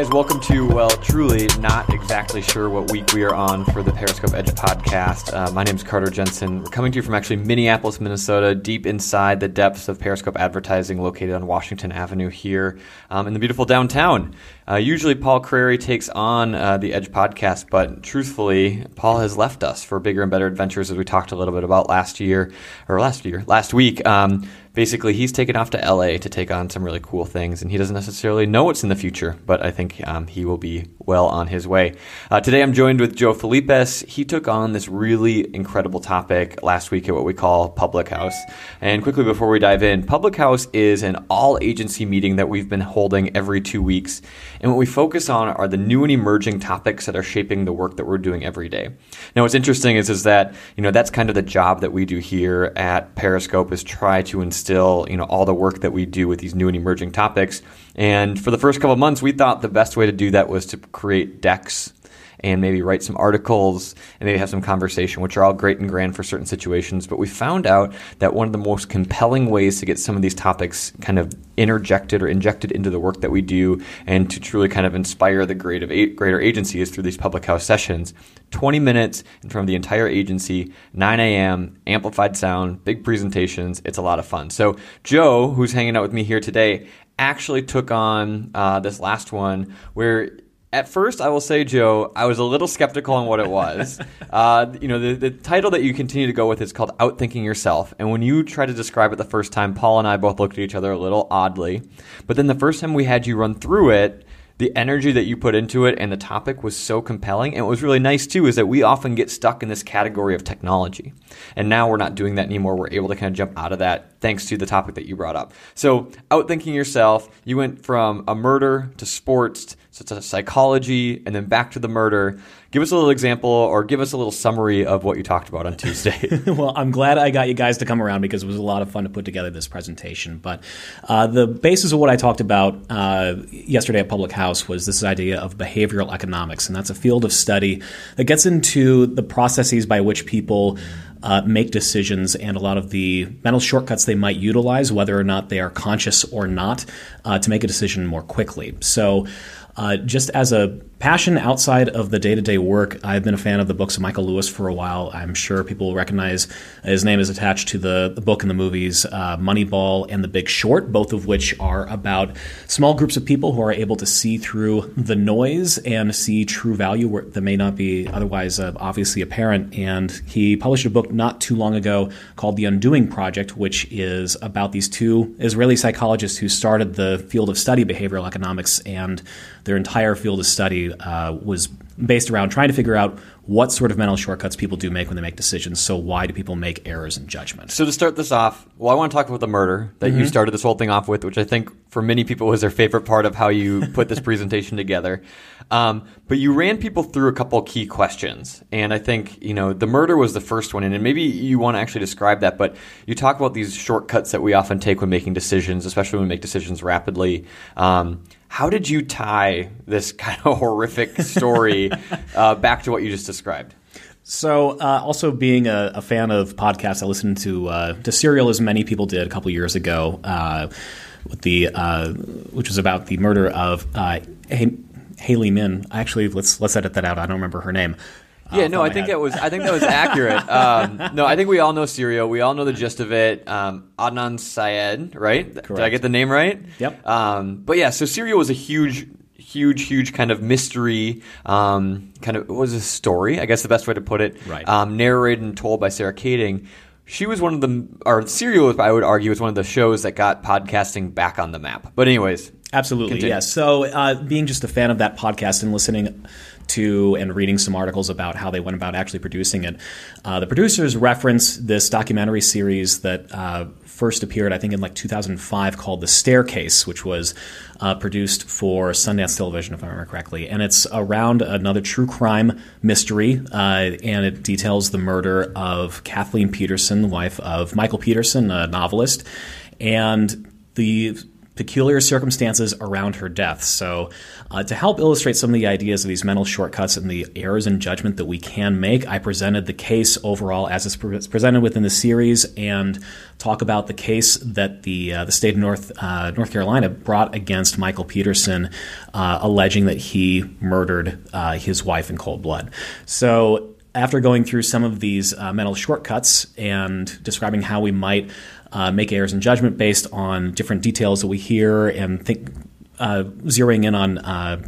Guys, welcome to, well, truly not exactly sure what week we are on for the Periscope Edge podcast. Uh, my name is Carter Jensen. We're coming to you from actually Minneapolis, Minnesota, deep inside the depths of Periscope advertising located on Washington Avenue here um, in the beautiful downtown. Uh, usually, Paul Crary takes on uh, the Edge podcast, but truthfully, Paul has left us for bigger and better adventures, as we talked a little bit about last year, or last year, last week. Um, basically, he's taken off to LA to take on some really cool things, and he doesn't necessarily know what's in the future, but I think um, he will be well on his way. Uh, today, I'm joined with Joe Filipas. He took on this really incredible topic last week at what we call Public House. And quickly before we dive in, Public House is an all agency meeting that we've been holding every two weeks. And what we focus on are the new and emerging topics that are shaping the work that we're doing every day. Now, what's interesting is, is that, you know, that's kind of the job that we do here at Periscope is try to instill, you know, all the work that we do with these new and emerging topics. And for the first couple of months, we thought the best way to do that was to create decks and maybe write some articles and maybe have some conversation, which are all great and grand for certain situations. But we found out that one of the most compelling ways to get some of these topics kind of interjected or injected into the work that we do and to truly kind of inspire the of greater agency is through these public house sessions. 20 minutes in front of the entire agency, 9 a.m., amplified sound, big presentations. It's a lot of fun. So, Joe, who's hanging out with me here today, actually took on uh, this last one where at first, I will say, Joe, I was a little skeptical on what it was. uh, you know, the, the title that you continue to go with is called Outthinking Yourself. And when you tried to describe it the first time, Paul and I both looked at each other a little oddly. But then the first time we had you run through it, the energy that you put into it and the topic was so compelling. And what was really nice too is that we often get stuck in this category of technology. And now we're not doing that anymore. We're able to kind of jump out of that thanks to the topic that you brought up. So, outthinking yourself, you went from a murder to sports so to psychology and then back to the murder. Give us a little example or give us a little summary of what you talked about on Tuesday. well, I'm glad I got you guys to come around because it was a lot of fun to put together this presentation. But uh, the basis of what I talked about uh, yesterday at Public House was this idea of behavioral economics, and that's a field of study that gets into the processes by which people uh, make decisions and a lot of the mental shortcuts they might utilize, whether or not they are conscious or not, uh, to make a decision more quickly. So, uh, just as a passion outside of the day to day work, I've been a fan of the books of Michael Lewis for a while. I'm sure people will recognize his name is attached to the, the book and the movies uh, Moneyball and The Big Short, both of which are about small groups of people who are able to see through the noise and see true value that may not be otherwise uh, obviously apparent. And he published a book not too long ago called The Undoing Project, which is about these two Israeli psychologists who started the field of study behavioral economics and their entire field of study uh, was based around trying to figure out what sort of mental shortcuts people do make when they make decisions. So why do people make errors in judgment? So to start this off, well, I want to talk about the murder that mm-hmm. you started this whole thing off with, which I think for many people was their favorite part of how you put this presentation together. Um, but you ran people through a couple key questions, and I think you know the murder was the first one, and maybe you want to actually describe that. But you talk about these shortcuts that we often take when making decisions, especially when we make decisions rapidly. Um, how did you tie this kind of horrific story uh, back to what you just described? So, uh, also being a, a, fan of podcasts, I listened to uh, to Serial as many people did a couple years ago, uh, with the uh, which was about the murder of uh, Hae Min. Actually, let's let's edit that out. I don't remember her name. Yeah, no, I think head. it was. I think that was accurate. um, no, I think we all know Serial. We all know the gist of it. Um, Adnan Syed, right? Correct. Did I get the name right? Yep. Um, but yeah, so Serial was a huge, huge, huge kind of mystery. Um, kind of was a story, I guess the best way to put it. Right. Um, narrated and told by Sarah Koenig. She was one of the, or Serial, I would argue, was one of the shows that got podcasting back on the map. But anyways, Absolutely, yes. Yeah. So, uh, being just a fan of that podcast and listening to and reading some articles about how they went about actually producing it. Uh, the producers reference this documentary series that uh, first appeared, I think, in like 2005 called The Staircase, which was uh, produced for Sundance Television, if I remember correctly. And it's around another true crime mystery, uh, and it details the murder of Kathleen Peterson, the wife of Michael Peterson, a novelist. And the peculiar circumstances around her death. So, uh, to help illustrate some of the ideas of these mental shortcuts and the errors in judgment that we can make, I presented the case overall as it's pre- presented within the series and talk about the case that the uh, the state of North uh, North Carolina brought against Michael Peterson, uh, alleging that he murdered uh, his wife in cold blood. So. After going through some of these uh, mental shortcuts and describing how we might uh, make errors in judgment based on different details that we hear and think uh, zeroing in on uh,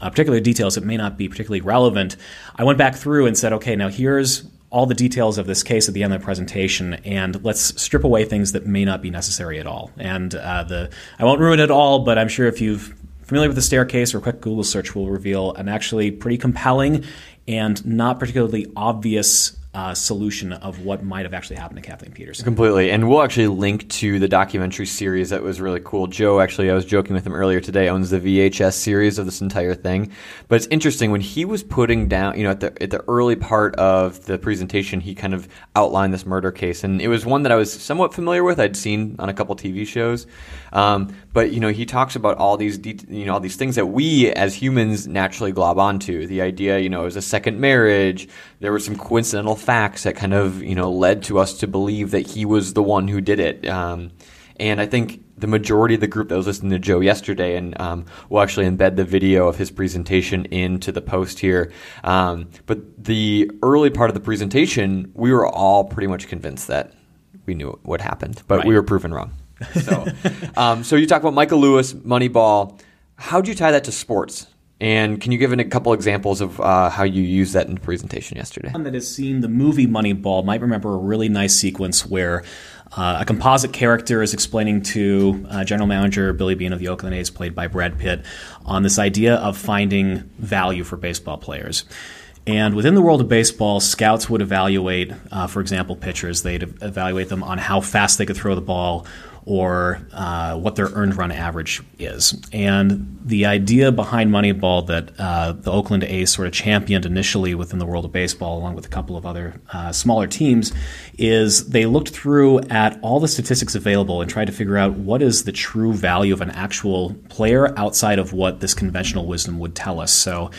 uh, particular details that may not be particularly relevant. I went back through and said, okay, now here's all the details of this case at the end of the presentation, and let's strip away things that may not be necessary at all. And uh, the I won't ruin it all, but I'm sure if you're familiar with the staircase or a quick Google search will reveal an actually pretty compelling and not particularly obvious uh, solution of what might have actually happened to Kathleen Peterson. Completely. And we'll actually link to the documentary series that was really cool. Joe, actually, I was joking with him earlier today, owns the VHS series of this entire thing. But it's interesting when he was putting down, you know, at the, at the early part of the presentation, he kind of outlined this murder case. And it was one that I was somewhat familiar with. I'd seen on a couple TV shows. Um, but, you know, he talks about all these, de- you know, all these things that we as humans naturally glob onto. The idea, you know, it was a second marriage. There were some coincidental facts that kind of you know led to us to believe that he was the one who did it. Um, and I think the majority of the group that was listening to Joe yesterday, and um, we'll actually embed the video of his presentation into the post here. Um, but the early part of the presentation, we were all pretty much convinced that we knew what happened, but right. we were proven wrong. So, um, so you talk about Michael Lewis, Moneyball. How do you tie that to sports? And can you give a couple examples of uh, how you used that in the presentation yesterday? One that has seen the movie Moneyball might remember a really nice sequence where uh, a composite character is explaining to uh, general manager Billy Beane of the Oakland A's, played by Brad Pitt, on this idea of finding value for baseball players. And within the world of baseball, scouts would evaluate, uh, for example, pitchers. They'd evaluate them on how fast they could throw the ball, or uh, what their earned run average is. And the idea behind Moneyball that uh, the Oakland A's sort of championed initially within the world of baseball, along with a couple of other uh, smaller teams, is they looked through at all the statistics available and tried to figure out what is the true value of an actual player outside of what this conventional wisdom would tell us. So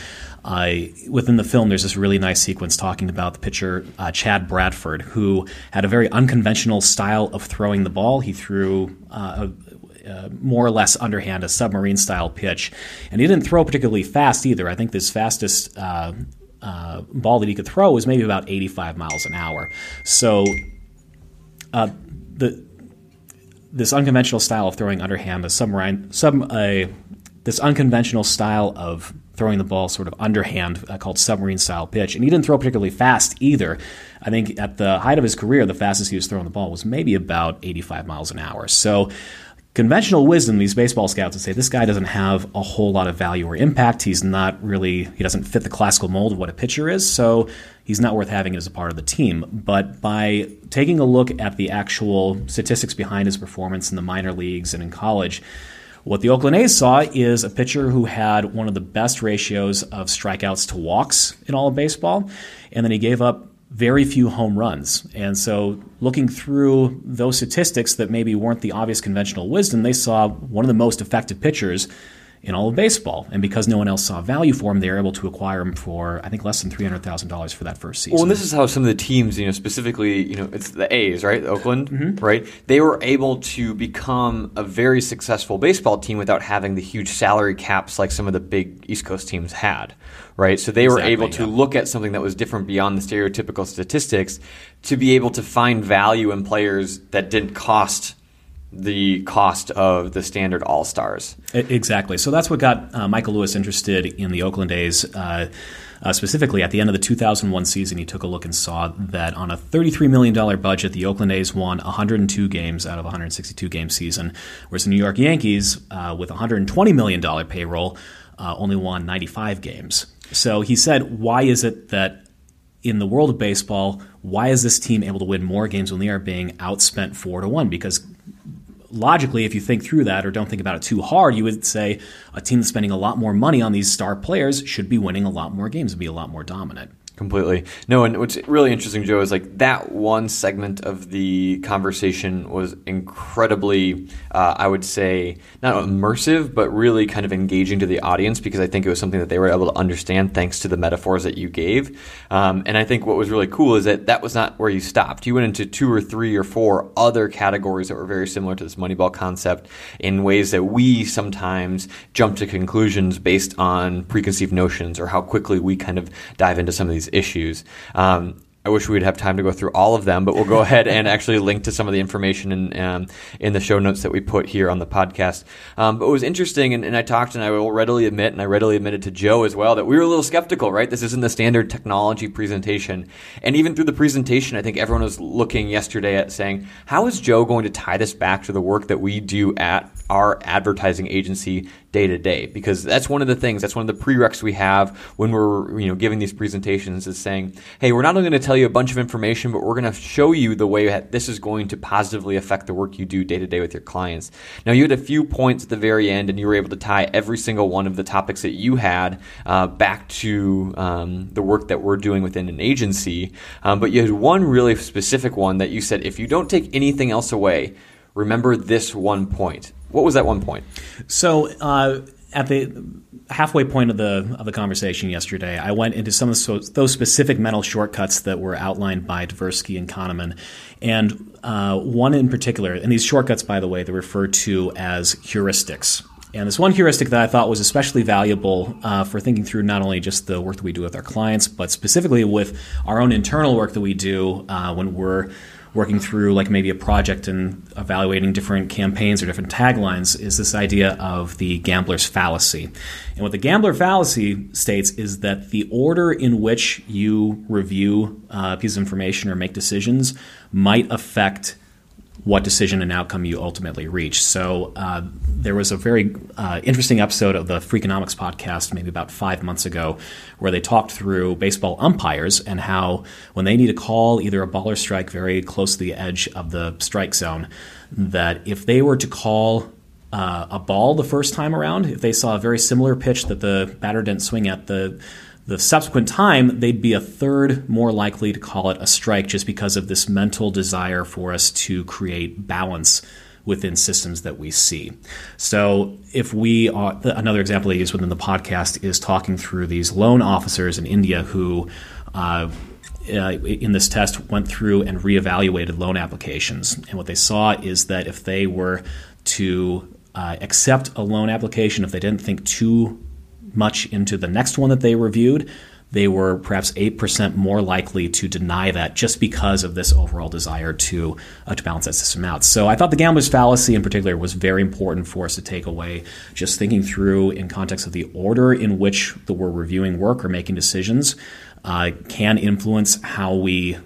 within the film, there's this really nice sequence talking about the pitcher uh, Chad Bradford, who had a very unconventional style of throwing the ball. He threw uh, a, a more or less underhand, a submarine style pitch, and he didn't throw particularly fast either. I think his fastest uh, uh ball that he could throw was maybe about 85 miles an hour. So uh, the this unconventional style of throwing underhand, a submarine, sub, a, this unconventional style of throwing the ball sort of underhand uh, called submarine style pitch. And he didn't throw particularly fast either. I think at the height of his career, the fastest he was throwing the ball was maybe about 85 miles an hour. So conventional wisdom, these baseball scouts would say this guy doesn't have a whole lot of value or impact. He's not really, he doesn't fit the classical mold of what a pitcher is. So he's not worth having as a part of the team. But by taking a look at the actual statistics behind his performance in the minor leagues and in college, what the Oakland A's saw is a pitcher who had one of the best ratios of strikeouts to walks in all of baseball, and then he gave up very few home runs. And so, looking through those statistics that maybe weren't the obvious conventional wisdom, they saw one of the most effective pitchers in all of baseball. And because no one else saw value for him, they were able to acquire him for I think less than three hundred thousand dollars for that first season. Well, and this is how some of the teams, you know, specifically, you know, it's the A's, right, Oakland, mm-hmm. right? They were able to become a very successful baseball team without having the huge salary caps like some of the big East Coast teams had, right? So they exactly, were able to yeah. look at something that was different beyond the stereotypical statistics to be able to find value in players that didn't cost the cost of the standard All Stars. Exactly. So that's what got uh, Michael Lewis interested in the Oakland A's. Uh, uh, specifically, at the end of the 2001 season, he took a look and saw that on a $33 million budget, the Oakland A's won 102 games out of a 162 game season, whereas the New York Yankees, uh, with a $120 million payroll, uh, only won 95 games. So he said, why is it that in the world of baseball, why is this team able to win more games when they are being outspent four to one? Because logically, if you think through that or don't think about it too hard, you would say a team that's spending a lot more money on these star players should be winning a lot more games and be a lot more dominant. Completely. No, and what's really interesting, Joe, is like that one segment of the conversation was incredibly, uh, I would say, not immersive, but really kind of engaging to the audience because I think it was something that they were able to understand thanks to the metaphors that you gave. Um, and I think what was really cool is that that was not where you stopped. You went into two or three or four other categories that were very similar to this Moneyball concept in ways that we sometimes jump to conclusions based on preconceived notions or how quickly we kind of dive into some of these issues. Um, I wish we'd have time to go through all of them, but we'll go ahead and actually link to some of the information in, um, in the show notes that we put here on the podcast. Um, but it was interesting, and, and, I talked, and I will readily admit, and I readily admitted to Joe as well, that we were a little skeptical, right? This isn't the standard technology presentation. And even through the presentation, I think everyone was looking yesterday at saying, how is Joe going to tie this back to the work that we do at our advertising agency day to day because that's one of the things that's one of the prereqs we have when we're you know giving these presentations is saying hey we're not only going to tell you a bunch of information but we're going to show you the way that this is going to positively affect the work you do day to day with your clients. Now you had a few points at the very end and you were able to tie every single one of the topics that you had uh, back to um, the work that we're doing within an agency. Um, but you had one really specific one that you said if you don't take anything else away remember this one point. What was that one point? So uh, at the halfway point of the of the conversation yesterday, I went into some of those specific mental shortcuts that were outlined by Tversky and Kahneman, and uh, one in particular. And these shortcuts, by the way, they're referred to as heuristics. And this one heuristic that I thought was especially valuable uh, for thinking through not only just the work that we do with our clients, but specifically with our own internal work that we do uh, when we're working through like maybe a project and evaluating different campaigns or different taglines is this idea of the gambler's fallacy. And what the gambler fallacy states is that the order in which you review uh, a piece of information or make decisions might affect what decision and outcome you ultimately reach. So uh, there was a very uh, interesting episode of the Freakonomics podcast, maybe about five months ago, where they talked through baseball umpires and how when they need to call either a ball or strike very close to the edge of the strike zone, that if they were to call uh, a ball the first time around, if they saw a very similar pitch that the batter didn't swing at, the the subsequent time, they'd be a third more likely to call it a strike just because of this mental desire for us to create balance within systems that we see. So, if we are, another example I use within the podcast is talking through these loan officers in India who, uh, uh, in this test, went through and reevaluated loan applications. And what they saw is that if they were to uh, accept a loan application, if they didn't think too much into the next one that they reviewed, they were perhaps 8% more likely to deny that just because of this overall desire to, uh, to balance that system out. So I thought the gambler's fallacy in particular was very important for us to take away, just thinking through in context of the order in which the, we're reviewing work or making decisions uh, can influence how we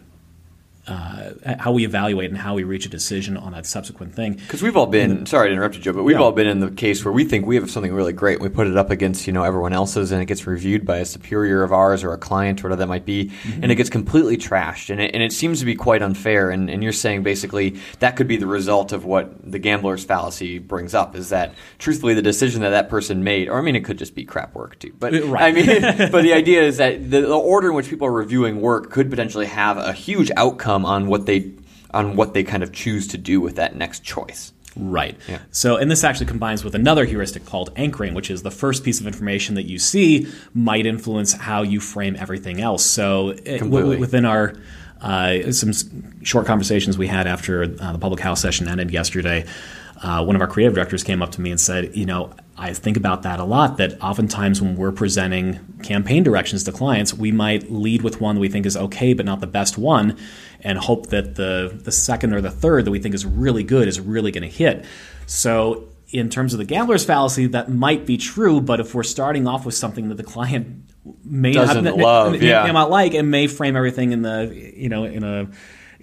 uh, how we evaluate and how we reach a decision on that subsequent thing. Because we've all been sorry to interrupt you, Joe, but we've yeah. all been in the case where we think we have something really great. And we put it up against you know everyone else's, and it gets reviewed by a superior of ours or a client or whatever that might be, mm-hmm. and it gets completely trashed, and it, and it seems to be quite unfair. And, and you're saying basically that could be the result of what the gambler's fallacy brings up is that truthfully the decision that that person made, or I mean it could just be crap work too, but uh, right. I mean, but the idea is that the, the order in which people are reviewing work could potentially have a huge outcome outcome on what they on what they kind of choose to do with that next choice. Right. Yeah. So, and this actually combines with another heuristic called anchoring, which is the first piece of information that you see might influence how you frame everything else. So, it, w- within our uh, some short conversations we had after uh, the public house session ended yesterday, uh, one of our creative directors came up to me and said, you know, I think about that a lot. That oftentimes when we're presenting campaign directions to clients, we might lead with one that we think is okay, but not the best one, and hope that the the second or the third that we think is really good is really going to hit. So in terms of the gambler's fallacy, that might be true, but if we're starting off with something that the client may Doesn't not love, may, yeah. may not like, and may frame everything in the you know in a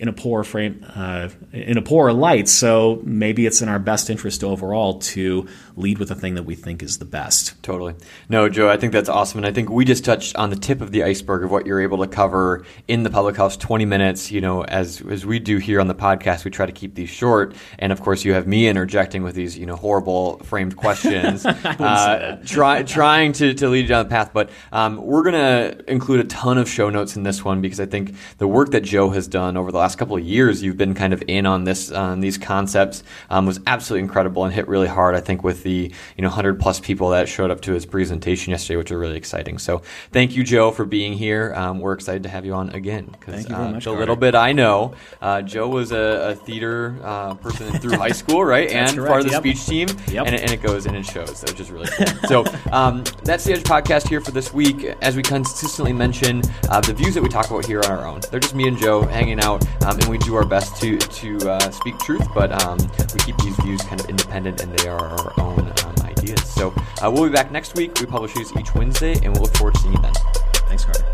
in a poor frame, uh, in a poorer light. So maybe it's in our best interest overall to lead with the thing that we think is the best. Totally. No, Joe, I think that's awesome. And I think we just touched on the tip of the iceberg of what you're able to cover in the public house 20 minutes. You know, as, as we do here on the podcast, we try to keep these short. And of course, you have me interjecting with these, you know, horrible framed questions, uh, try, trying to, to lead you down the path. But um, we're going to include a ton of show notes in this one because I think the work that Joe has done over the last couple of years, you've been kind of in on this, on these concepts, um, was absolutely incredible and hit really hard, I think, with the, you know, 100 plus people that showed up to his presentation yesterday, which are really exciting. So thank you, Joe, for being here. Um, we're excited to have you on again because uh, the little bit I know, uh, Joe was a, a theater uh, person through high school, right? and correct. part of the Yep. speech team, Yep. and, it, and it goes and it shows, so which is really cool. so um, that's the Edge podcast here for this week. As we consistently mention, uh, the views that we talk about here are our own. They're just me and Joe hanging out, um, and we do our best to to uh, speak truth, but um, we keep these views kind of independent, and they are our own um, ideas. So uh, we'll be back next week. We publish these each Wednesday, and we'll look forward to seeing you then. Thanks, Carter.